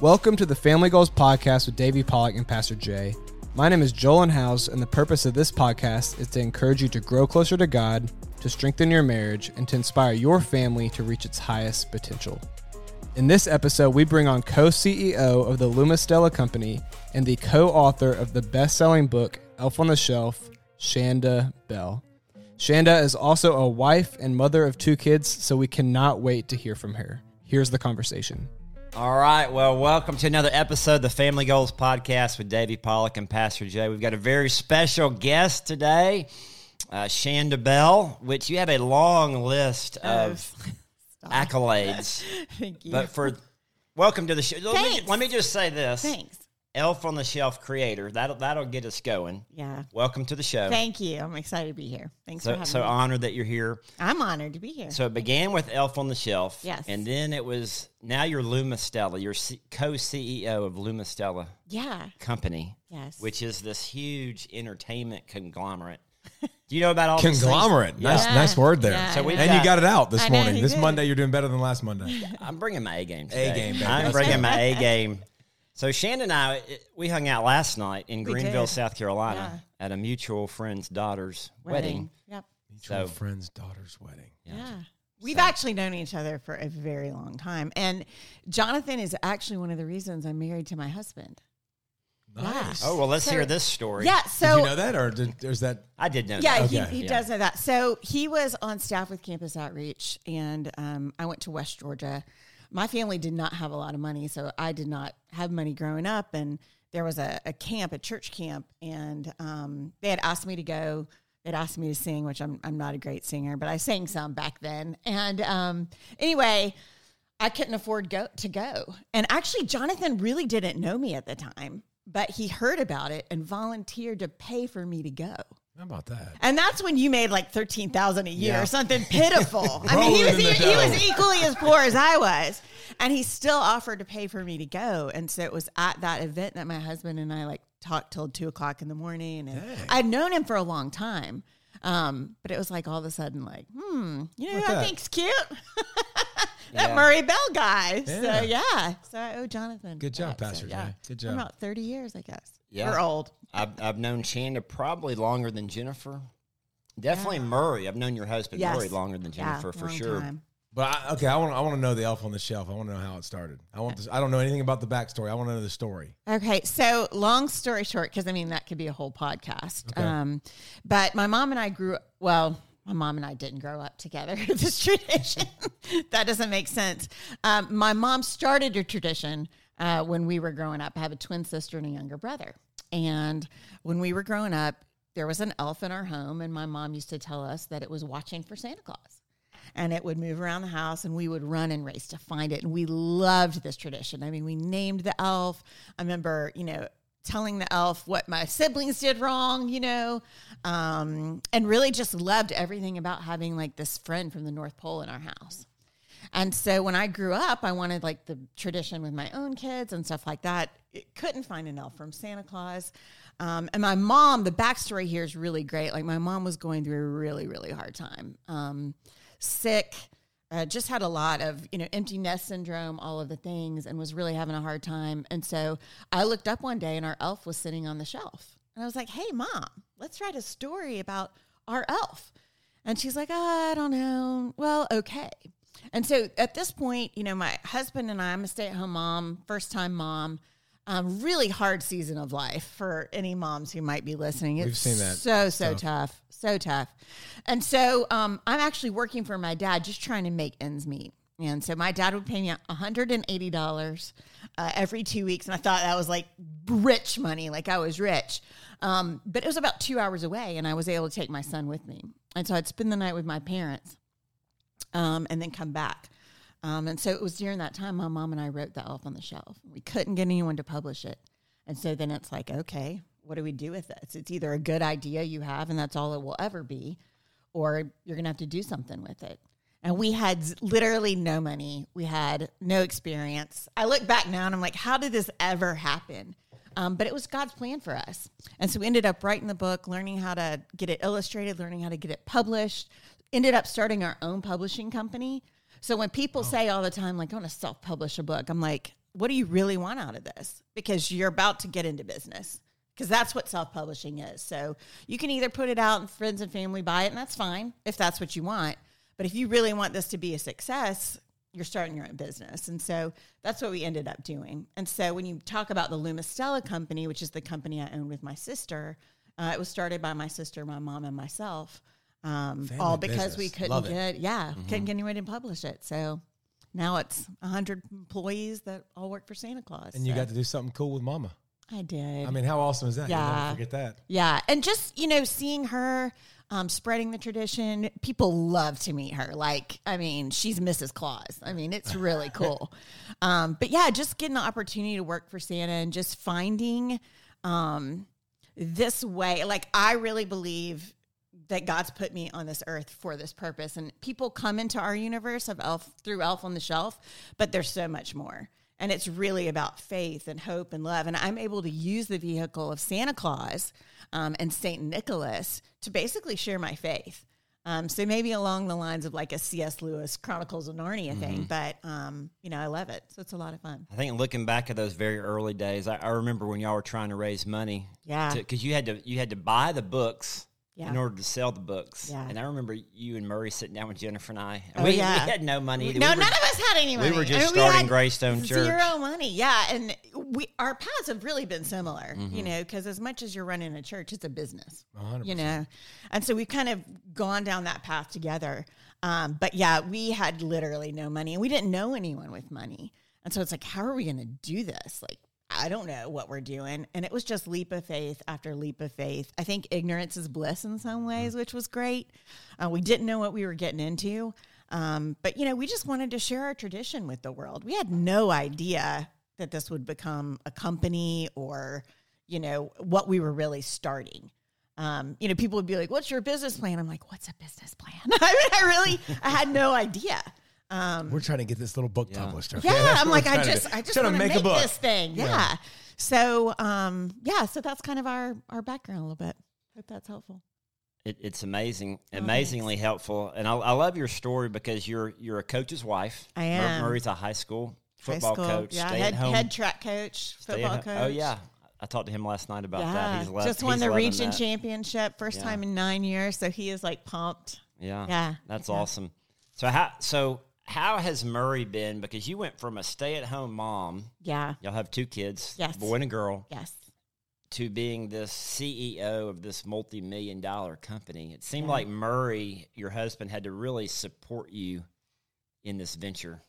Welcome to the Family Goals Podcast with Davey Pollack and Pastor Jay. My name is Joel House, and the purpose of this podcast is to encourage you to grow closer to God, to strengthen your marriage, and to inspire your family to reach its highest potential. In this episode, we bring on co CEO of the Lumistella Company and the co author of the best selling book, Elf on the Shelf, Chanda Bell. Chanda is also a wife and mother of two kids, so we cannot wait to hear from her. Here's the conversation. All right. Well, welcome to another episode of the Family Goals Podcast with Davey Pollack and Pastor Jay. We've got a very special guest today, uh, Chanda Bell, which you have a long list of accolades. Thank you. But for welcome to the show. Let me, Thanks. let me just say this: Thanks. Elf on the Shelf creator. That'll that'll get us going. Yeah. Welcome to the show. Thank you. I'm excited to be here. Thanks for having so me. So honored that you're here. I'm honored to be here. So it began with Elf on the Shelf. Yes. And then it was now you're Lumistella. You're C- co-CEO of Lumistella yeah. Company. Yes. which is this huge entertainment conglomerate. Do you know about all these? Conglomerate. Nice, Yeah. nice word there. Yeah, So we've and you got it out this I morning. he This did. Monday, you're doing better than last Monday. I'm bringing my A game. Today. A-game, baby. I'm That's bringing good. my A game. So Shannon and I, we hung out last night in We Greenville, did. South Carolina, at a mutual friend's daughter's wedding. Yep. Mutual So- friend's daughter's wedding. Yeah. We've actually known each other for a very long time. And Jonathan is actually one of the reasons I'm married to my husband. Nice. Oh well, let's So- hear this story. Yeah. Did So you know that, or did, or is that? I did know. Yeah, that. he, Okay. he Yeah. does know that. So he was on staff with Campus Outreach, and um, I went to West Georgia. My family did not have a lot of money, so I did not have money growing up. And there was a, a camp, a church camp, and um, they had asked me to go. They'd asked me to sing, which I'm, I'm not a great singer, but I sang some back then. And um, anyway, I couldn't afford go to go. And actually, Jonathan really didn't know me at the time, but he heard about it and volunteered to pay for me to go. How about that? And that's when you made like thirteen thousand a year Yeah. or something pitiful. I mean, he was Rolling in the he, he was equally as poor as I was, and he still offered to pay for me to go. And so it was at that event that my husband and I like talked till two o'clock in the morning. And Dang. I'd known him for a long time, um, but it was like all of a sudden, like, hmm, you know, who What's I that? think's cute. that Yeah. Murray Bell guy. Yeah. So yeah, so I owe Jonathan. Good job, that. So, Pastor yeah. Jay. Good For job. About thirty years, I guess. Yeah. We're old. I've, I've known Chanda probably longer than Jennifer. Definitely Murray. I've known your husband Yes. Murray longer than Jennifer yeah, for sure. time. But I, okay, I want I want to know the elf on the shelf. I want to know how it started. I want this. I don't know anything about the backstory. I want to know the story. Okay, so long story short, because I mean that could be a whole podcast. Okay. Um, but my mom and I grew well. My mom and I didn't grow up together. this tradition that doesn't make sense. Um, my mom started a tradition uh, when we were growing up. I have a twin sister and a younger brother, and when we were growing up, there was an elf in our home, and my mom used to tell us that it was watching for Santa Claus. And it would move around the house and we would run and race to find it. And we loved this tradition. I mean we named the elf. I remember you know telling the elf what my siblings did wrong you know um, and really just loved everything about having like this friend from the north pole in our house and so when I grew up, I wanted like the tradition with my own kids and stuff like that. It couldn't find an elf from Santa Claus. Um, and my mom, the backstory here is really great. Like my mom was going through a really, really hard time. Um, sick, uh, just had a lot of, you know, empty nest syndrome, all of the things, and was really having a hard time. And so I looked up one day and our elf was sitting on the shelf. And I was like, hey, mom, let's write a story about our elf. And she's like, oh, I don't know. Well, okay. And so at this point, you know, my husband and I, I'm a stay at home mom, first time mom, um, really hard season of life for any moms who might be listening. We've seen that so, so stuff. tough, so tough. And so um, I'm actually working for my dad, just trying to make ends meet. And so my dad would pay me $180 uh, every two weeks. And I thought that was like rich money, like I was rich. Um, but it was about two hours away, and I was able to take my son with me. And so I'd spend the night with my parents um, and then come back. Um, and so it was during that time my mom and I wrote The Elf on the Shelf. We couldn't get anyone to publish it. And so then it's like, okay, what do we do with this? It's either a good idea you have, and that's all it will ever be, or you're going to have to do something with it. And we had literally no money. We had no experience. I look back now and I'm like, how did this ever happen? Um, but it was God's plan for us. And so we ended up writing the book, learning how to get it illustrated, learning how to get it published, ended up starting our own publishing company. So when people say all the time, like, I want to self publish a book, I'm like, what do you really want out of this? Because you're about to get into business. Because that's what self publishing is. So you can either put it out and friends and family buy it, and that's fine if that's what you want. But if you really want this to be a success, you're starting your own business. And so that's what we ended up doing. And so when you talk about the Lumistella company, which is the company I own with my sister, uh, it was started by my sister, my mom, and myself. Um, all because we couldn't Love it. get, yeah, couldn't get anyone to publish it. So now it's 100 employees that all work for Santa Claus. And you got to do something cool with Mama. I did. I mean, how awesome is that? Yeah. forget that. Yeah, and just you know, seeing her um, spreading the tradition, people love to meet her. Like, I mean, she's Mrs. Claus. I mean, it's really cool. um, but yeah, just getting the opportunity to work for Santa and just finding um, this way. Like, I really believe that God's put me on this earth for this purpose. And people come into our universe of Elf through Elf on the Shelf, but there's so much more. And it's really about faith and hope and love. And I'm able to use the vehicle of Santa Claus um, and Saint Nicholas to basically share my faith. Um, so maybe along the lines of like a C.S. Lewis Chronicles of Narnia thing, but um, you know, I love it. So it's a lot of fun. I think looking back at those very early days, I, I remember when y'all were trying to raise money. Yeah. Because you had to you had to buy the books Yeah. in order to sell the books. Yeah. And I remember you and Murray sitting down with Jennifer and I. And Oh, we, yeah. we had no money. either. No, we were, none of us had any money. we were just I mean, starting had Greystone Church. Zero money. Yeah, and we our paths have really been similar. Mm-hmm. You know, because as much as you're running a church, it's a business. 100%. You know, and so we've kind of gone down that path together. Um, but yeah, we had literally no money, and we didn't know anyone with money. And so it's like, how are we going to do this? Like, I don't know what we're doing. And it was just leap of faith after leap of faith. I think ignorance is bliss in some ways, which was great. Uh, we didn't know what we were getting into. Um, but, you know, we just wanted to share our tradition with the world. We had no idea that this would become a company or, you know, what we were really starting. Um, you know, people would be like, "What's your business plan?" I'm like, "What's a business plan?" I mean, I really, I had no idea. Um, We're trying to get this little book Yeah. published. Okay? yeah, I'm like, I just. I just Trying want to to make make a book. this thing. Yeah. So, um, yeah, so that's kind of our our background a little bit. Hope that's helpful. It, it's amazing, Oh, amazingly helpful, and I, I love your story because you're you're a coach's wife. I am. Murray's a high school High football school, coach. yeah, head, home. head track coach, stay football coach. Oh yeah, I talked to him last night about that. He's loved, just won he's the region that. championship, first Yeah. time in nine years. So he is like pumped. Yeah, Yeah, that's yeah. awesome. So how so how has Murray been? Because you went from a stay at home mom, Yeah. y'all have two kids, Yes. boy and a girl, Yes. to being this CEO of this multi million dollar company. It seemed Yeah. like Murray, your husband, had to really support you in this venture.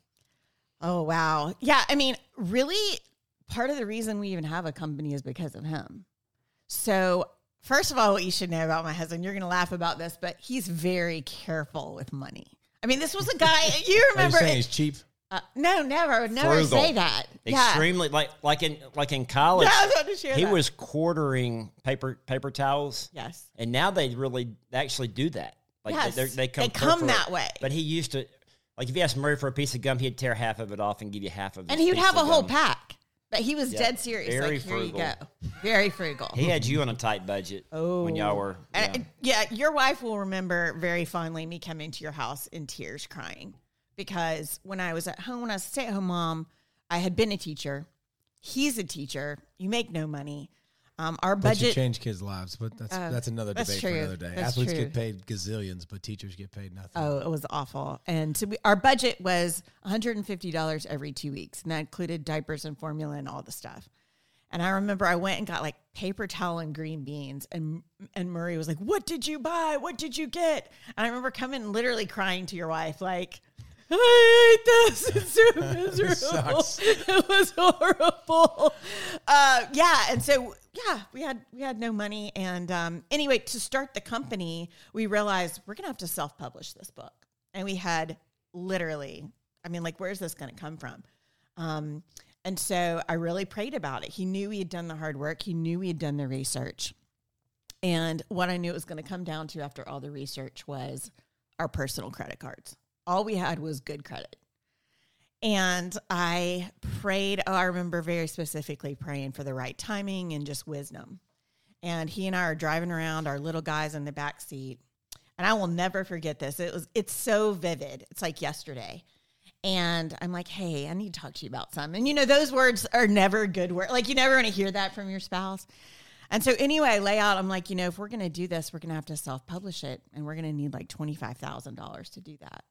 Oh wow. Yeah, I mean, really part of the reason we even have a company is because of him. So, first of all, what you should know about my husband, you're going to laugh about this, but he's very careful with money. I mean, this was a guy you Are you remember saying he's cheap? uh, No, never. I would never Frugal. say that. Yeah. Extremely like like in like in college, Yeah, I was about to share he that. was quartering paper paper towels. Yes. And now they really they actually do that. Like Yes. they, they're- they come They come for that way. But he used to like if you asked Murray for a piece of gum, he'd tear half of it off and give you half of it. And he would have a whole pack. But he was Yeah, dead serious. very like, here you frugal. go. Very frugal. He had you on a tight budget. Oh. when y'all oh. were. And, yeah. yeah, your wife will remember very fondly me coming to your house in tears crying because when I was at home, when I was a stay at home mom, I had been a teacher. He's a teacher. You make no money. Um, our But budget. change kids' lives, but that's Uh, that's another that's debate true. for another day. That's Athletes true. get paid gazillions, but teachers get paid nothing. Oh, it was awful. And so we, our budget was $150 every two weeks, and that included diapers and formula and all the stuff. And I remember I went and got like paper towel and green beans, and and Murray was like, "What did you buy? What did you get?" And I remember coming literally crying to your wife, like, "I hate this. It's so miserable. it was horrible." Uh, yeah, and so yeah, we had we had no money, and um, anyway, to start the company, we realized we're gonna have to self publish this book, and we had literally, I mean, like, where's this gonna come from? Um, and so I really prayed about it. He knew he had done the hard work. He knew he had done the research. And what I knew it was going to come down to after all the research was our personal credit cards. All we had was good credit. And I prayed, oh, I remember very specifically praying for the right timing and just wisdom. And he and I are driving around, our little guys in the back seat. And I will never forget this. It was it's so vivid. It's like yesterday. And I'm like, hey, I need to talk to you about something. And you know, those words are never good words. Like you never want to hear that from your spouse. And so anyway, I lay out, I'm like, you know, if we're going to do this, we're going to have to self-publish it and we're going to need like $25,000 to do that.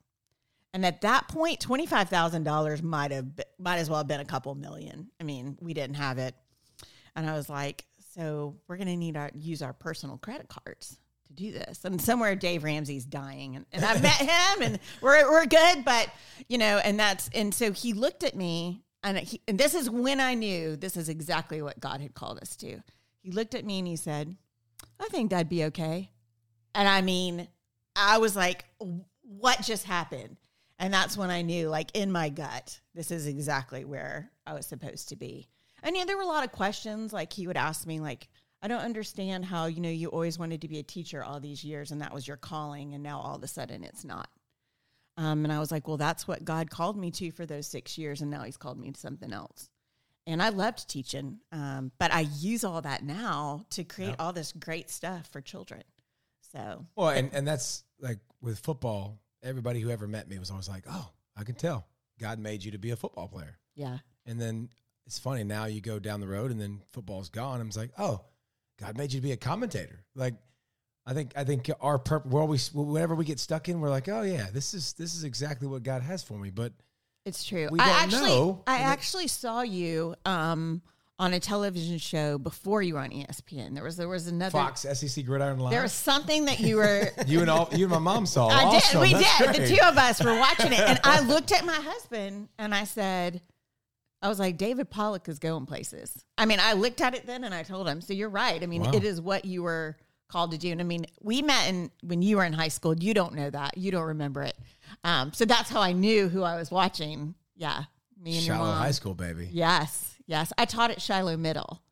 And at that point, $25,000 might have might as well have been a couple million. I mean, we didn't have it. And I was like, so we're going to need our use our personal credit cards to do this. And somewhere Dave Ramsey's dying and, and I met him and we're we're good, but you know, and that's and so he looked at me and he, and this is when I knew this is exactly what God had called us to. He looked at me and he said, "I think that'd be okay." And I mean, I was like, "What just happened?" And that's when I knew, like in my gut, this is exactly where I was supposed to be. And yeah, there were a lot of questions. Like he would ask me, like, I don't understand how, you know, you always wanted to be a teacher all these years and that was your calling. And now all of a sudden it's not. Um, and I was like, well, that's what God called me to for those six years. And now he's called me to something else. And I loved teaching. Um, but I use all that now to create all this great stuff for children. So, Well, and, and that's like with football, everybody who ever met me was always like, oh, I can tell God made you to be a football player. yeah. And then it's funny now you go down the road and then football's gone. I'm like, oh, God made you to be a commentator. Like, I think I think our purpose. We're always whenever we get stuck in, we're like, oh yeah, this is this is exactly what God has for me. But It's true. We I don't actually, know. I actually saw you um, on a television show before you were on ESPN. There was there was another. Fox, SEC Gridiron Live, There was something that you were. you and all you and my mom saw. I Awesome. did. We That's did. great. The two of us were watching it, and I looked at my husband and I said, "I was like, David Pollack is going places." I mean, I looked at it then and I told him, "So you're right. I mean, Wow. it is what you were called to do." And I mean, we met in when you were in high school. You don't know that. You don't remember it. Um, so that's how I knew who I was watching. Yeah, me and your Shiloh mom. High School, baby. Yes, yes. I taught at Shiloh Middle.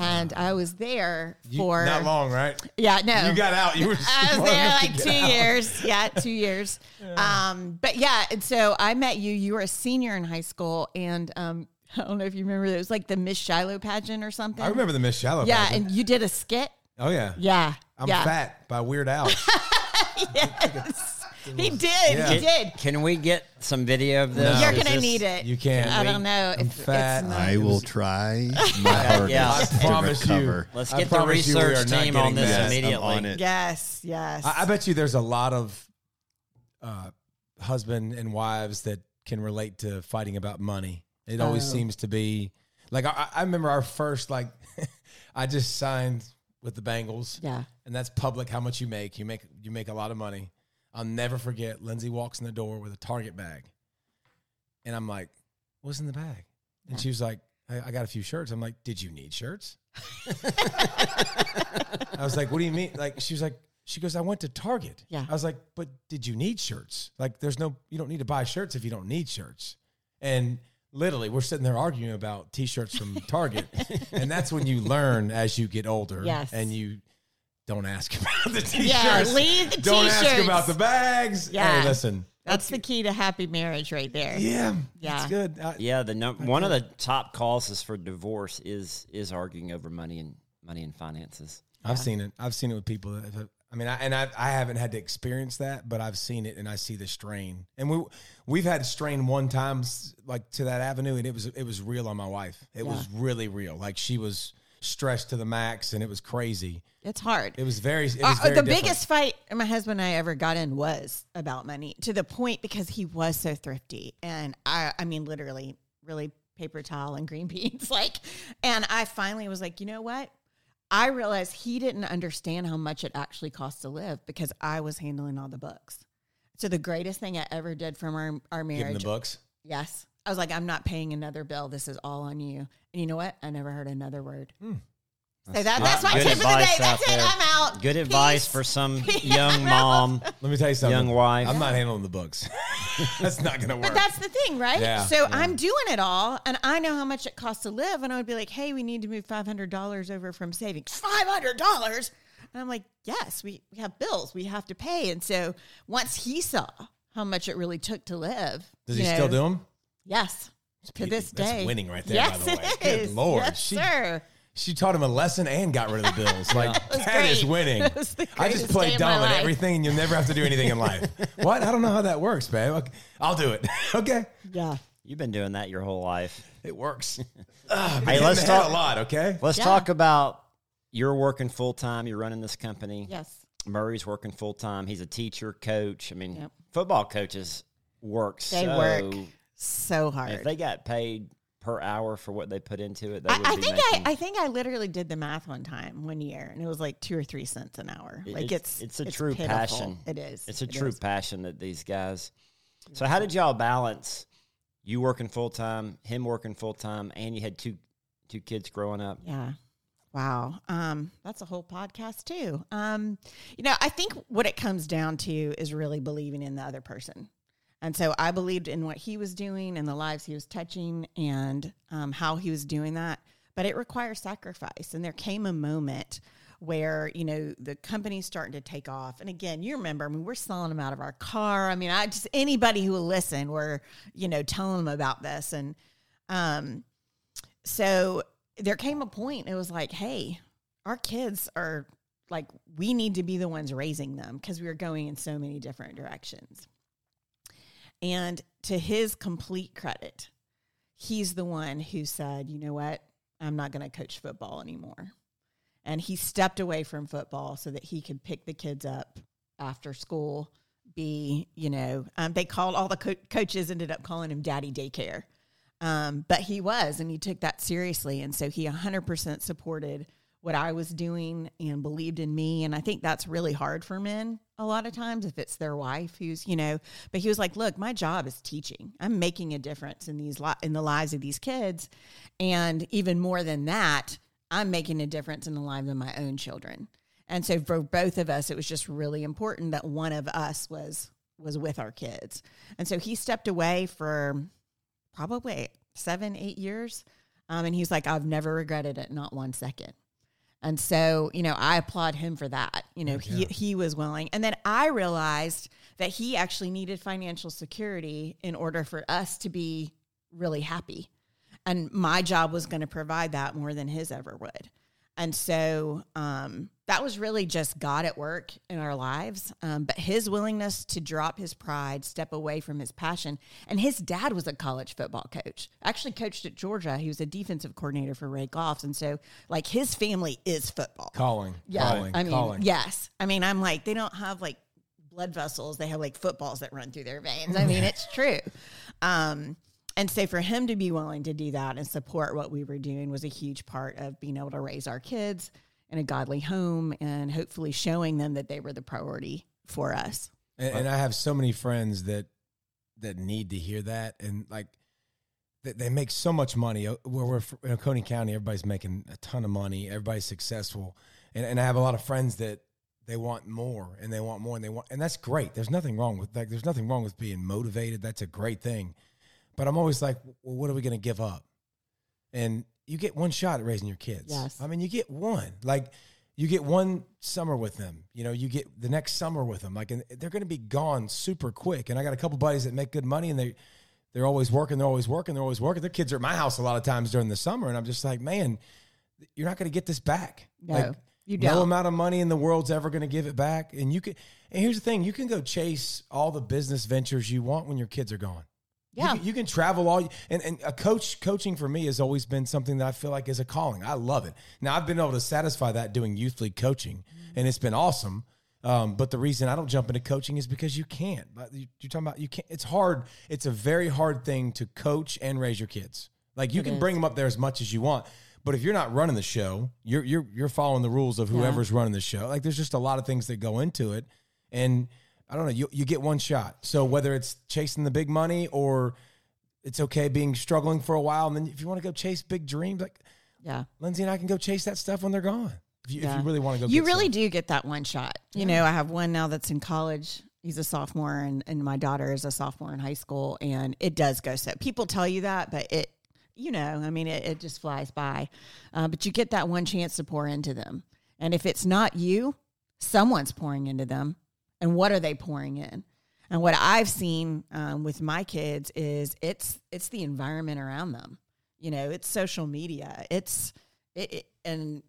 And I was there You- for not long, right? Yeah, no. You got out. You were I was there like two out. years. Yeah, two years. Um, but yeah, and so I met you. You were a senior in high school, and um, I don't know if you remember. It was like the Miss Shiloh pageant or something. I remember the Miss Shiloh. Yeah, pageant. and you did a skit. oh yeah, Yeah, I'm yeah. fat by Weird Al. Yes, he did. Yeah. He did. Can we get some video of this? You're Is gonna this- need it. You can't. I don't know. I'm if fat. It's not, I will try my hardest Yeah. I to promise you. recover. Let's I get the promise you we are research not team on getting this that. Yes, I'm immediately. on it. yes, yes. I, I bet you there's a lot of uh, husband and wives that can relate to fighting about money. It always Oh. seems to be like I, I remember our first like I just signed with the Bengals. Yeah. and that's public. How much you make? You make you make a lot of money. I'll never forget. Lindsay walks in the door with a Target bag, and I'm like, "What's in the bag?" And she was like, I, "I got a few shirts." I'm like, "Did you need shirts?" I was like, "What do you mean?" Like she was like, she goes, "I went to Target." Yeah. I was like, "But did you need shirts? Like, there's no, you don't need to buy shirts if you don't need shirts." And literally, we're sitting there arguing about t-shirts from Target, and that's when you learn as you get older, Yes. and you don't ask about the t-shirts. Yeah, leave the Don't ask t-shirts. about the bags. Yeah. Hey, listen. That's the key to happy marriage, right there. Yeah, Yeah. that's good. I- Yeah, the num- one of the top causes for divorce is is arguing over money and money and finances. I've seen it. I've seen it with people. That have, I mean, I, and I, I haven't had to experience that, but I've seen it, and I see the strain. And we we've had strain one time, like to that avenue, and it was it was real on my wife. It was really real. Like she was stressed to the max, and it was crazy. It's hard. It was very. It Uh, was very the different. biggest fight my husband and I ever got in was about money to the point because he was so thrifty. And I, I mean, literally, really paper towel and green beans. Like, and I finally was like, you know what? I realized he didn't understand how much it actually costs to live because I was handling all the books. So the greatest thing I ever did from our, our marriage. the books. Yes. I was like, I'm not paying another bill. This is all on you. And you know what? I never heard another word. Hmm. So that, that's my Good tip of the day. advice That's out it. there. I'm out. Good advice for some young mom. Let me tell you something. Young wife. I'm not handling the books. that's not going to work. But that's the thing, right? Yeah, so yeah. I'm doing it all, and I know how much it costs to live, and I would be like, "Hey, we need to move five hundred dollars over from savings. Five hundred dollars." And I'm like, "Yes, we, we have bills we have to pay." And so once he saw how much it really took to live, Does he know, still do them? Yes, to this That's day, winning right there, Yes, by the way. it Good is. Lord. yes, She- sir. she taught him a lesson and got rid of the bills. Like was that is great. winning. That I just greatest play day of my dumb at everything, and you'll never have to do anything in life. what? I don't know how that works, babe. Okay, I'll do it. okay, Yeah. You've been doing that your whole life. it works. Hey, let's talk talk a lot. Okay. Let's Yeah. talk about you're working full time. You're running this company. Yes. Murray's working full time. He's a teacher, coach. I mean, Yep. football coaches work They so. work so hard. If they got paid per hour for what they put into it, they I, would I think making, I, I think I literally did the math one time one year, and it was like two or three cents an hour. It- Like it's- it's it's a true pitiful. passion. It is. It's a It true is. passion that these guys. So how did y'all balance you working full time, him working full time, and you had two two kids growing up? Yeah. Wow. Um, that's a whole podcast too. Um, you know, I think what it comes down to is really believing in the other person. And so I believed in what he was doing and the lives he was touching and um, how he was doing that. But it requires sacrifice. And there came a moment where, you know, the company's starting to take off. And again, you remember, I mean, we're selling them out of our car. I mean, I just, anybody who will listen, we're, you know, telling them about this. And, um, so there came a point it was like hey our kids are like we need to be the ones raising them because we were going in so many different directions and to his complete credit he's the one who said you know what i'm not going to coach football anymore and he stepped away from football so that he could pick the kids up after school be you know um, they called all the co- coaches ended up calling him daddy daycare um, but he was, and he took that seriously. And so he 100% supported what I was doing and believed in me. And I think that's really hard for men a lot of times if it's their wife who's, you know, but he was like, look, my job is teaching. I'm making a difference in these, li- in the lives of these kids. And even more than that, I'm making a difference in the lives of my own children. And so for both of us, it was just really important that one of us was was with our kids. And so he stepped away for probably seven, eight years. Um, and he's like, I've never regretted it, not one second. And so, you know, I applaud him for that. You know, oh, he, he was willing. And then I realized that he actually needed financial security in order for us to be really happy. And my job was going to provide that more than his ever would. And so um, that was really just God at work in our lives. Um, but his willingness to drop his pride, step away from his passion. And his dad was a college football coach, actually coached at Georgia. He was a defensive coordinator for Ray Goffs. And so, like, his family is football. Calling. Yeah. Calling. I mean, calling. yes. I mean, I'm like, they don't have like blood vessels. They have like footballs that run through their veins. I mean, it's true. Um, and so for him to be willing to do that and support what we were doing was a huge part of being able to raise our kids in a godly home and hopefully showing them that they were the priority for us. And, and I have so many friends that that need to hear that, and like they, they make so much money. Uh, Where we're in Oconee County, everybody's making a ton of money. Everybody's successful, and, and I have a lot of friends that they want more, and they want more, and they want, and that's great. There's nothing wrong with like. There's nothing wrong with being motivated. That's a great thing. But I'm always like, well, what are we going to give up? And you get one shot at raising your kids. Yes. I mean, you get one. Like you get one summer with them. You know, you get the next summer with them. Like, and they're going to be gone super quick. And I got a couple buddies that make good money, and they they're always working. They're always working. They're always working. Their kids are at my house a lot of times during the summer, and I'm just like, man, you're not going to get this back. No, like, you don't. No amount of money in the world's ever going to give it back. And you can. And here's the thing: you can go chase all the business ventures you want when your kids are gone. You Yeah. can- You, can travel all, and, and a coach coaching for me has always been something that I feel like is a calling. I love it. Now I've been able to satisfy that doing youth league coaching, and it's been awesome. Um, but the reason I don't jump into coaching is because you can't. You- You're talking about you can't. It's hard. It's a very hard thing to coach and raise your kids. Like you can bring them up there as much as you want, but if you're not running the show, you're you're you're following the rules of whoever's running the show. Like there's just a lot of things that go into it, and I don't know. You you get one shot. So whether it's chasing the big money or it's okay being struggling for a while, and then if you want to go chase big dreams, like Yeah. Lindsay and I can go chase that stuff when they're gone. If you, if you really want to go, You really some. do get that one shot. You know, I have one now that's in college. He's a sophomore, and, and my daughter is a sophomore in high school. And it does go so. People tell you that, but it, you know, I mean, it, it just flies by. Uh, but you get that one chance to pour into them. And if it's not you, someone's pouring into them. And what are they pouring in? And what I've seen um, with my kids is it's it's the environment around them. You know, it's social media. It's It, it, and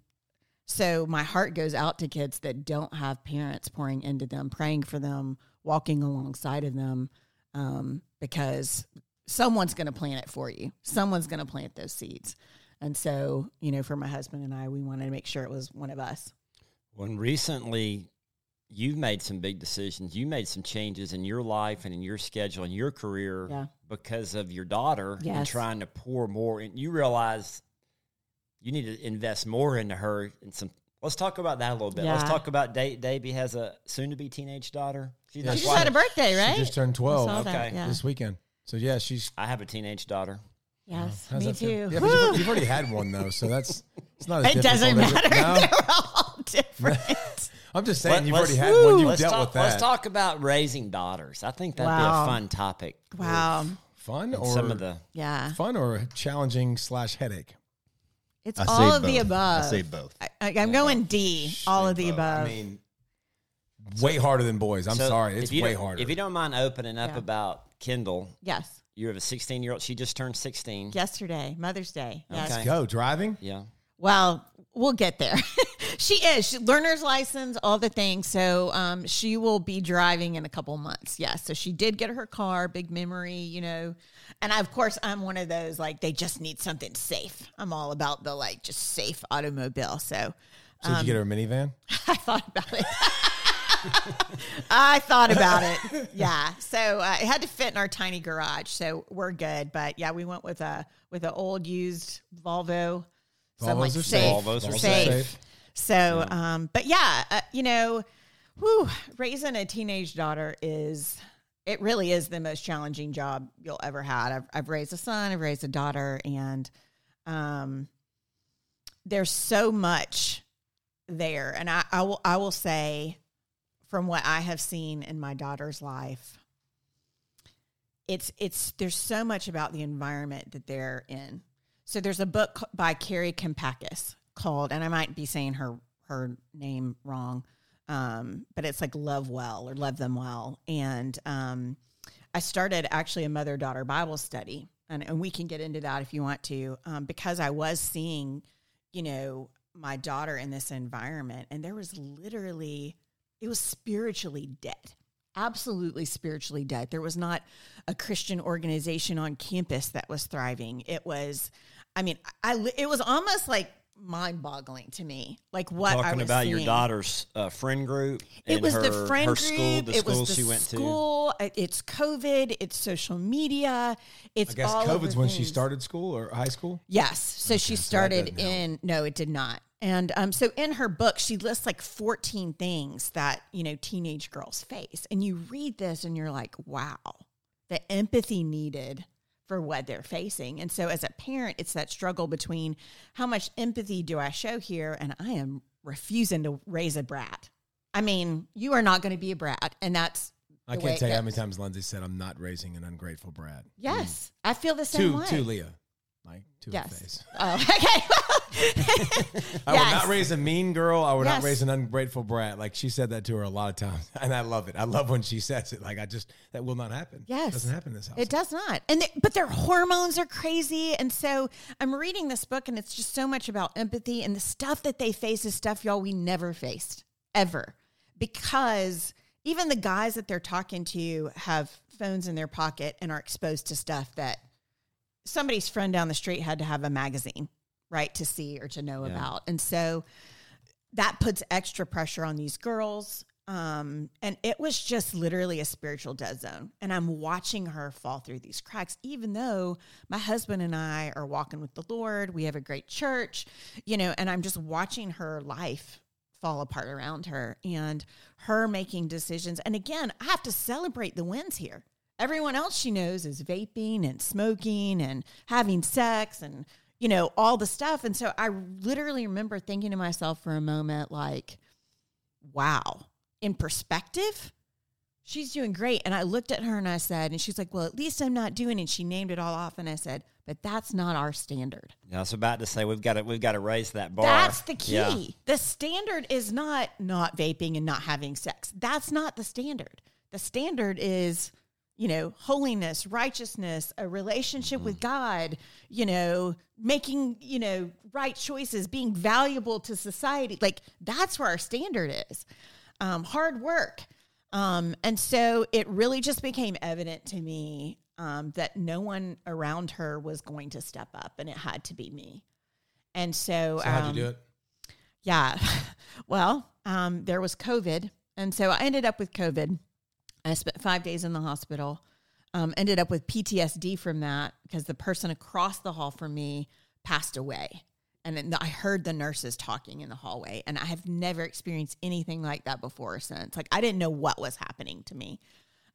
so my heart goes out to kids that don't have parents pouring into them, praying for them, walking alongside of them, um, because someone's going to plant it for you. Someone's going to plant those seeds. And so, you know, for my husband and I, we wanted to make sure it was one of us. When recently you've made some big decisions, you made some changes in your life and in your schedule and your career Yeah. because of your daughter and trying to pour more. And you realize you need to invest more into her and some. Let's talk about that a little bit. Let's talk about Da- Davy has a soon to be teenage daughter. She's Yeah, She She just had a birthday, right? She just turned twelve saw that, Okay. yeah. this weekend. So yeah, she's I have a teenage daughter. Yes, how's me too. Yeah, but you've, you've already had one though, so that's it's not. As it doesn't matter. it? No? They're all different. I'm just saying Let- you've already had one. You've let's dealt talk, with that. Let's talk about raising daughters. I think that'd be a fun topic. wow. Fun or some of the Yeah. fun or challenging slash headache. It's I all of both. the above. I say both. I, I, I'm going D. All of the both. above. I mean, way harder than boys. I'm So sorry, it's way harder. If you don't mind opening up Yeah. about Kendall, yes. you have a 16 year old. She just turned 16. Yesterday, Mother's Day. Yes. Okay. Go driving. Yeah. Well, we'll get there. she is she, learner's license, all the things. So um, she will be driving in a couple months. Yes. So she did get her car. Big memory, you know. And I, of course, I'm one of those like they just need something safe. I'm all about the like just safe automobile. So So did you get her a minivan? I thought about it. I thought about it. Yeah. So uh, it had to fit in our tiny garage. So we're good. But yeah, we went with a with an old used Volvo. So I'm Volvos like are safe. safe. Volvos are safe. safe. So, um, but yeah, uh, you know, whew, raising a teenage daughter is it really is the most challenging job you'll ever had. I've, I've raised a son, I've raised a daughter, and um, there's so much there. And I, I will I will say, from what I have seen in my daughter's life, it's it's there's so much about the environment that they're in. So there's a book by Kari Kampakis called, and I might be saying her her name wrong, um, but it's like Love Well or Love Them Well. And um, I started actually a mother daughter Bible study, and, and we can get into that if you want to, um, because I was seeing, you know, my daughter in this environment, and there was literally, it was spiritually dead. Absolutely spiritually dead. There was not a Christian organization on campus that was thriving. It was, I mean, I it was almost like mind-boggling to me, like what I Talking was about your daughter's uh, friend group. It was her, the friend her group. school, the it school was the she went school. uh, It's COVID. It's social media. It's I guess all COVID's the when she started school or high school. Yes. So she started doesn't in no, it did not. And um, so in her book, she lists like 14 things that, you know, teenage girls face. And you read this and you're like, wow, the empathy needed for what they're facing. And so as a parent, it's that struggle between how much empathy do I show here? And I am refusing to raise a brat. I mean, you are not going to be a brat. And that's, I can't tell you how many times Lindsay said, "I'm not raising an ungrateful brat." yes, I feel the same To way. to Leah, like to her face. Oh, okay. I would Yes. not raise a mean girl. I would Yes. not raise an ungrateful brat. Like she said that to her a lot of times, and I love it. I love when she says it. Like I just that will not happen. Yes. doesn't happen in this house. It does not. And they, but their hormones are crazy. And so I'm reading this book and it's just so much about empathy and the stuff that they face is stuff y'all we never faced ever. Because even the guys that they're talking to have phones in their pocket and are exposed to stuff that somebody's friend down the street had to have a magazine, right, to see or to know Yeah. about. And so that puts extra pressure on these girls. Um, and it was just literally a spiritual dead zone. And I'm watching her fall through these cracks, even though my husband and I are walking with the Lord. We have a great church, you know, and I'm just watching her life fall apart around her and her making decisions. And again, I have to celebrate the wins here. Everyone else she knows is vaping and smoking and having sex and, you know, all the stuff. And so I literally remember thinking to myself for a moment, like, wow, in perspective, she's doing great. And I looked at her and I said, and she's like, well, at least I'm not doing it. She named it all off. And I said, but that's not our standard. Yeah, I was about to say we've got to we've got to raise that bar. That's the key. Yeah. The standard is not not vaping and not having sex. That's not the standard. The standard is, you know, holiness, righteousness, a relationship with God, you know, making, you know, right choices, being valuable to society. Like that's where our standard is. Um, hard work. Um, and so it really just became evident to me um, that no one around her was going to step up and it had to be me. And so, So how'd um, you do it? yeah. Well, um, there was COVID. And so I ended up with COVID. I spent five days in the hospital. Um, ended up with PTSD from that because the person across the hall from me passed away. And then I heard the nurses talking in the hallway. And I have never experienced anything like that before or since. Like, I didn't know what was happening to me.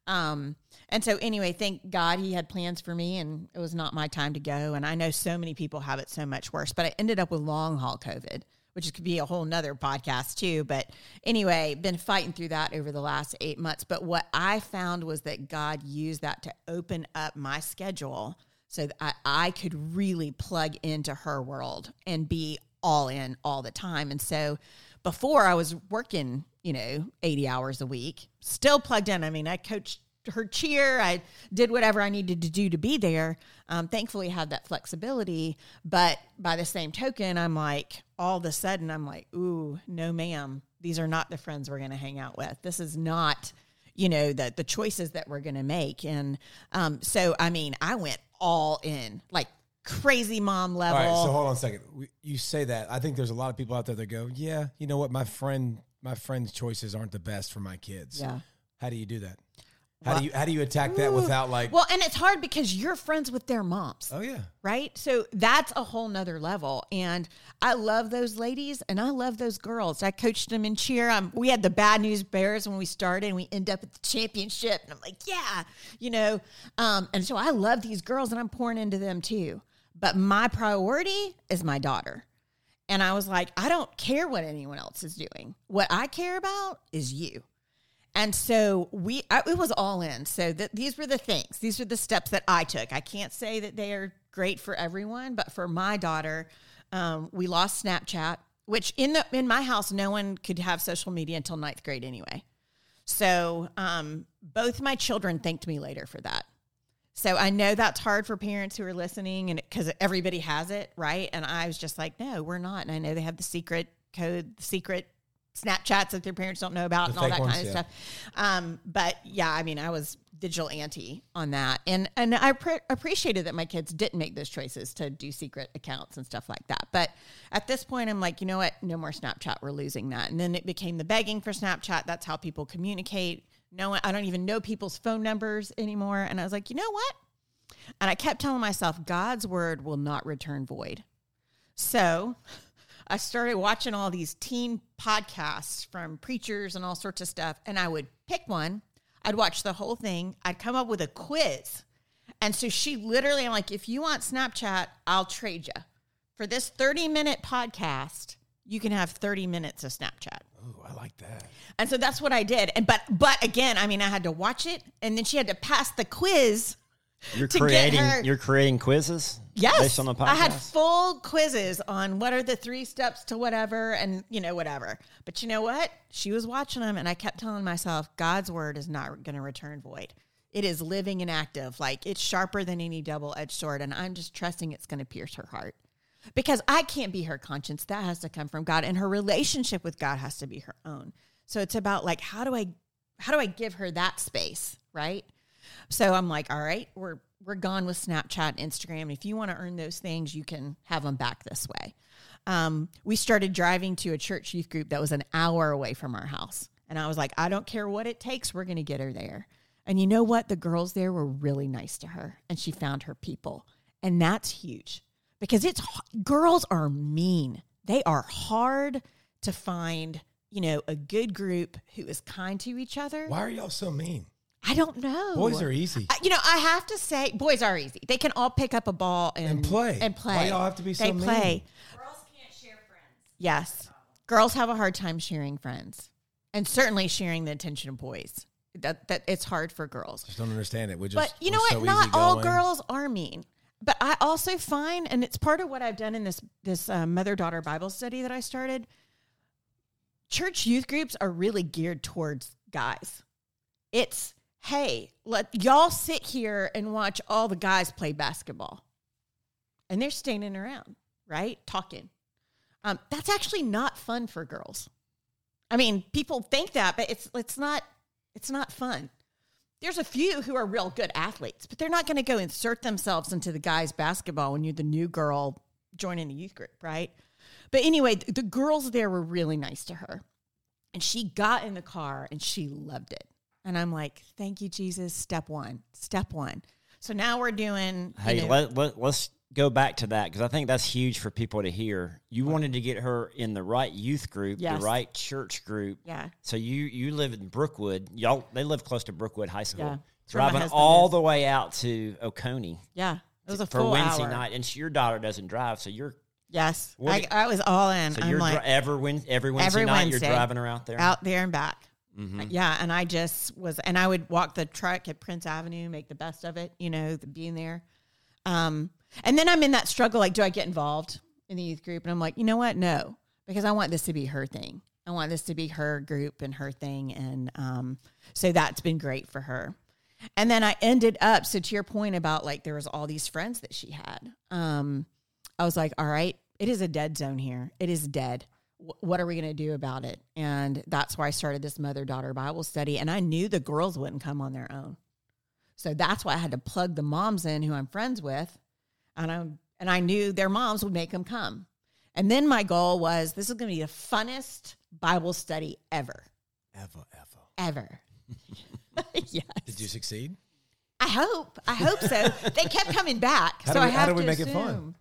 Um, and so anyway, thank God he had plans for me and it was not my time to go. And I know so many people have it so much worse, but I ended up with long haul COVID, which could be a whole nother podcast too. But anyway, been fighting through that over the last eight months. But what I found was that God used that to open up my schedule so that I, I could really plug into her world and be all in all the time. And so before I was working, you know, 80 hours a week, still plugged in. I mean, I coached her cheer. I did whatever I needed to do to be there. Um, thankfully, had that flexibility. But by the same token, I'm like, all of a sudden, I'm like, ooh, no, ma'am. These are not the friends we're going to hang out with. This is not, you know, the the choices that we're going to make. And um, so, I mean, I went all in, like crazy mom level. right, so hold on a second. We- You say that. I think there's a lot of people out there that go, "Yeah, you know what? My friend, my friend's choices aren't the best for my kids." yeah. How do you do that? How do you how do you attack that without like? Well, and it's hard because you're friends with their moms. oh yeah, right? So that's a whole nother level. And I love those ladies and I love those girls. I coached them in cheer. Um, we had the bad news bears when we started and we end up at the championship. And I'm like, yeah, you know. Um, and so I love these girls and I'm pouring into them too. But my priority is my daughter. And I was like, I don't care what anyone else is doing. What I care about is you. And so we, I, it was all in. So th- these were the things. These are the steps that I took. I can't say that they are great for everyone, but for my daughter, um, we lost Snapchat, which in the in my house, no one could have social media until ninth grade anyway. So um, both my children thanked me later for that. So I know that's hard for parents who are listening, and because everybody has it, right? And I was just like, no, we're not. And I know they have the secret code, the secret Snapchats that their parents don't know about, The and all that ones, kind of yeah. stuff. Um, but yeah, I mean, I was digital anti on that, and and I pre- appreciated that my kids didn't make those choices to do secret accounts and stuff like that. But at this point, I'm like, you know what? No more Snapchat. We're losing that. And then it became the begging for Snapchat. That's how people communicate. No one, I don't even know people's phone numbers anymore. And I was like, you know what? And I kept telling myself, God's word will not return void. So I started watching all these teen podcasts from preachers and all sorts of stuff. And I would pick one, I'd watch the whole thing, I'd come up with a quiz. And so she literally, I'm like, if you want Snapchat, I'll trade you. For this 30 minute podcast, you can have 30 minutes of Snapchat. Ooh, I like that. And so that's what I did. And but but again, I mean, I had to watch it and then she had to pass the quiz. You're creating you're creating quizzes. Yes. based on the podcast. I had full quizzes on what are the three steps to whatever and, you know, whatever. But you know what? She was watching them and I kept telling myself, God's word is not going to return void. It is living and active. Like it's sharper than any double edged sword. And I'm just trusting it's going to pierce her heart because I can't be her conscience. That has to come from God. And her relationship with God has to be her own. So it's about like, how do I, how do I give her that space? Right. So I'm like, all right, we're we're gone with Snapchat and Instagram. If you want to earn those things, you can have them back this way. Um, we started driving to a church youth group that was an hour away from our house. And I was like, I don't care what it takes, we're going to get her there. And you know what? The girls there were really nice to her and she found her people. And that's huge because it's girls are mean. They are hard to find, you know, a good group who is kind to each other. Why are y'all so mean? I don't know. Boys are easy. I- you know, I have to say, boys are easy. They can all pick up a ball and, And play. And play. Why y'all have to be so They mean? play. Girls can't share friends. Yes, girls have a hard time sharing friends, and certainly sharing the attention of boys. That that it's hard for girls. Just don't understand it. We just, But you know what? so Not all girls are mean. But I also find, and it's part of what I've done in this this uh, mother daughter Bible study that I started. Church youth groups are really geared towards guys. It's hey, let y'all sit here and watch all the guys play basketball. And they're standing around, right? Talking. Um, that's actually not fun for girls. I mean, people think that, but it's it's not it's not fun. There's a few who are real good athletes, but they're not going to go insert themselves into the guys' basketball when you're the new girl joining the youth group, right? But anyway, the girls there were really nice to her. And she got in the car and she loved it. And I'm like, thank you, Jesus. Step one, step one. So now we're doing. you Hey, know- let, let, let's go back to that because I think that's huge for people to hear. You wanted to get her in the right youth group, Yes. the right church group. yeah. So you you live in Brookwood. Y'all they live close to Brookwood High School. Yeah. That's where my Driving all is. the way out to Oconee Yeah. It was a for Wednesday hour. night, and your daughter doesn't drive, so you're Yes. I, I was all in. so I'm you're like dri- every every Wednesday every night Wednesday, you're driving her out there. out there and back. Mhm. Yeah. And I just was, and I would walk the truck at Prince Avenue, make the best of it, you know, the, being there. Um, and then I'm in that struggle like, do I get involved in the youth group? And I'm like, you know what? No, because I want this to be her thing. I want this to be her group and her thing. And um, so that's been great for her. And then I ended up, so to your point about like there was all these friends that she had. Um, I was like, all right, it is a dead zone here. It is dead. Wh- What are we going to do about it? And that's why I started this mother daughter Bible study. And I knew the girls wouldn't come on their own. So that's why I had to plug the moms in who I'm friends with. And I, and I knew their moms would make them come. And then my goal was this is going to be the funnest Bible study ever, Ever, ever. ever. yes. Did you succeed? I hope. I hope so. they kept coming back. How so do we- I how have do we to make it fun?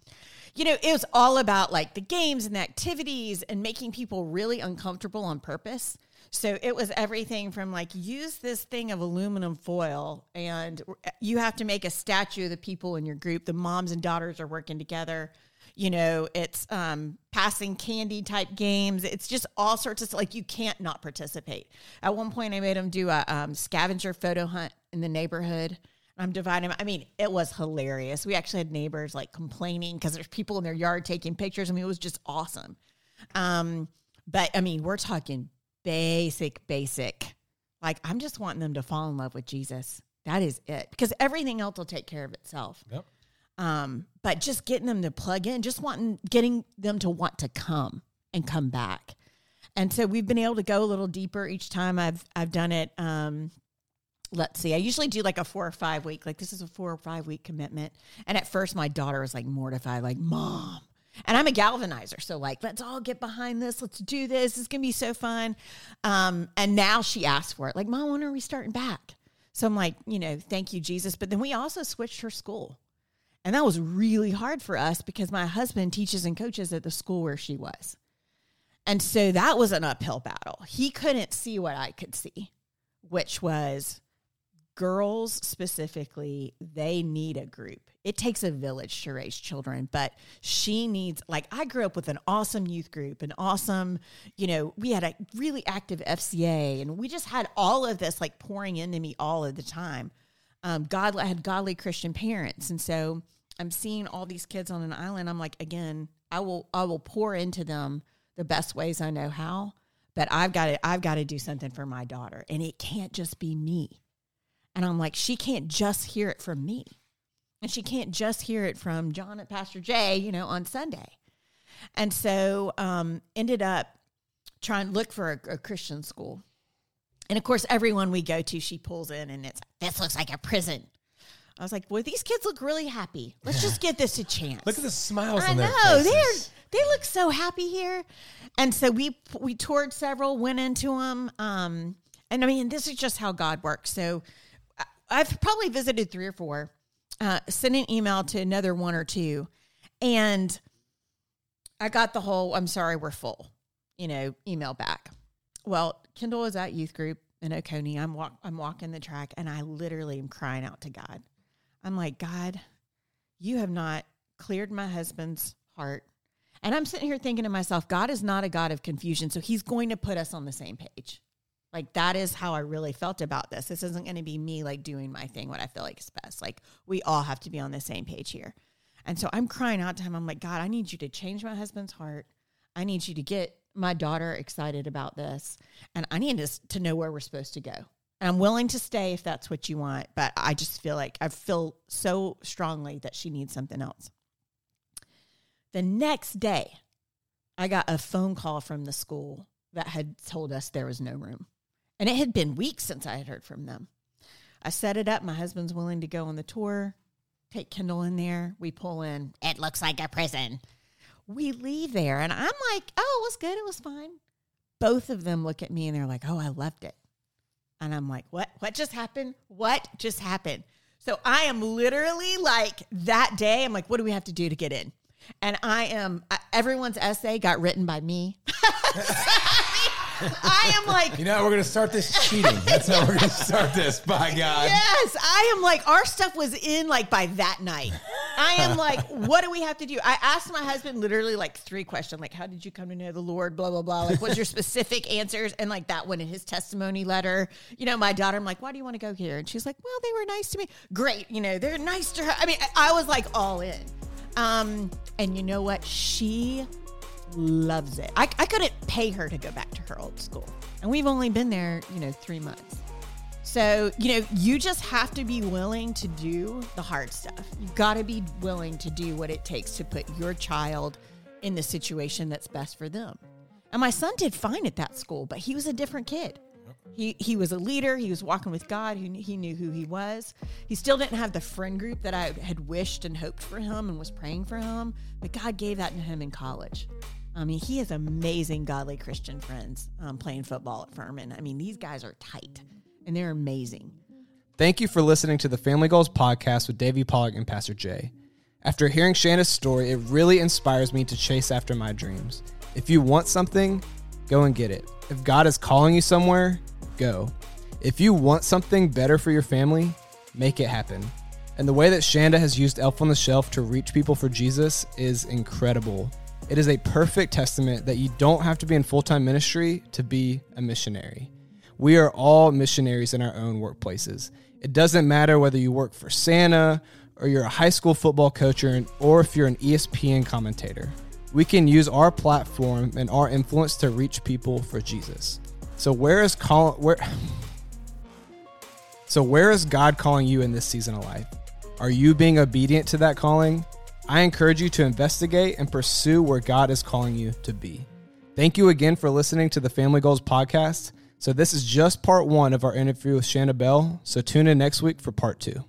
You know, it was all about like the games and the activities and making people really uncomfortable on purpose. So it was everything from like use this thing of aluminum foil and you have to make a statue of the people in your group. The moms and daughters are working together. You know, it's um, passing candy type games. It's just all sorts of like you can't not participate. At one point, I made them do a um, scavenger photo hunt in the neighborhood. I'm dividing. I mean, it was hilarious. We actually had neighbors like complaining because there's people in their yard taking pictures. I mean, it was just awesome. Um, but I mean, we're talking basic, basic. Like, I'm just wanting them to fall in love with Jesus. That is it. Because everything else will take care of itself. Yep. Um, but just getting them to plug in, just wanting getting them to want to come and come back. And so we've been able to go a little deeper each time I've I've done it. Um, let's see. I usually do like a four or five week. Like this is a four or five week commitment. And at first my daughter was like mortified, like, Mom. And I'm a galvanizer. So like, let's all get behind this. Let's do this. It's gonna be so fun. Um, and now she asked for it. Like, Mom, when are we starting back? So I'm like, you know, thank you, Jesus. But then we also switched her school. And that was really hard for us because my husband teaches and coaches at the school where she was. And so that was an uphill battle. He couldn't see what I could see, which was girls specifically, they need a group. It takes a village to raise children, but she needs, like, I grew up with an awesome youth group, an awesome, you know, we had a really active FCA, and we just had all of this like pouring into me all of the time. Um, God I had godly Christian parents, and so I'm seeing all these kids on an island. I'm like, again, I will, I will pour into them the best ways I know how, but I've got to, I've got to do something for my daughter, and it can't just be me. And I'm like, she can't just hear it from me. And she can't just hear it from John and Pastor Jay, you know, on Sunday. And so um, ended up trying to look for a, a Christian school. And of course, everyone we go to, she pulls in and it's, this looks like a prison. I was like, boy, these kids look really happy. Let's just give this a chance. Look at the smiles I on their know they're they look so happy here, and so we we toured several, went into them, um, and I mean this is just how God works. So I've probably visited three or four, uh, sent an email to another one or two, and I got the whole "I'm sorry, we're full," you know, email back. Well, Kendall is at youth group in Oconee. I'm walk I'm walking the track, and I literally am crying out to God. I'm like, God, you have not cleared my husband's heart. And I'm sitting here thinking to myself, God is not a God of confusion. So he's going to put us on the same page. Like that is how I really felt about this. This isn't going to be me like doing my thing, what I feel like is best. Like we all have to be on the same page here. And so I'm crying out to him. I'm like, God, I need you to change my husband's heart. I need you to get my daughter excited about this. And I need us to know where we're supposed to go. I'm willing to stay if that's what you want, but I just feel like I feel so strongly that she needs something else. The next day, I got a phone call from the school that had told us there was no room. And it had been weeks since I had heard from them. I set it up. My husband's willing to go on the tour, take Kendall in there. We pull in. It looks like a prison. We leave there, and I'm like, oh, it was good. It was fine. Both of them look at me and they're like, oh, I loved it. And I'm like, what? What just happened? What just happened? So I am literally like that day, I'm like, what do we have to do to get in? And I am, everyone's essay got written by me. I am like, You know, we're gonna start this cheating. That's how we're gonna start this. By God. Yes, I am like our stuff was in like by that night. I am like, what do we have to do? I asked my husband literally like three questions, like, how did you come to know the Lord? Blah blah blah. Like, what's your specific answers? And like that one in his testimony letter. You know, my daughter, I'm like, why do you want to go here? And she's like, well, they were nice to me. Great, you know, they're nice to her. I mean, I, I was like all in. Um, and you know what? She loves it. I, I couldn't pay her to go back to her old school. And we've only been there, you know, three months. So, you know, you just have to be willing to do the hard stuff. You've got to be willing to do what it takes to put your child in the situation that's best for them. And my son did fine at that school, but he was a different kid. He, he was a leader. He was walking with God. He, he knew who he was. He still didn't have the friend group that I had wished and hoped for him and was praying for him. But God gave that to him in college. I mean, he has amazing godly Christian friends um, playing football at Furman. I mean, these guys are tight and they're amazing. Thank you for listening to the Family Goals podcast with Davey Pollack and Pastor Jay. After hearing Chanda's story, it really inspires me to chase after my dreams. If you want something, go and get it. If God is calling you somewhere, go. If you want something better for your family, make it happen. And the way that Chanda has used Elf on the Shelf to reach people for Jesus is incredible. It is a perfect testament that you don't have to be in full time ministry to be a missionary. We are all missionaries in our own workplaces. It doesn't matter whether you work for Santa or you're a high school football coach or, if you're an ESPN commentator. We can use our platform and our influence to reach people for Jesus. So where is call where So where is God calling you in this season of life? Are you being obedient to that calling? I encourage you to investigate and pursue where God is calling you to be. Thank you again for listening to the Family Goals podcast. So this is just part one of our interview with Chanda Bell. So tune in next week for part two.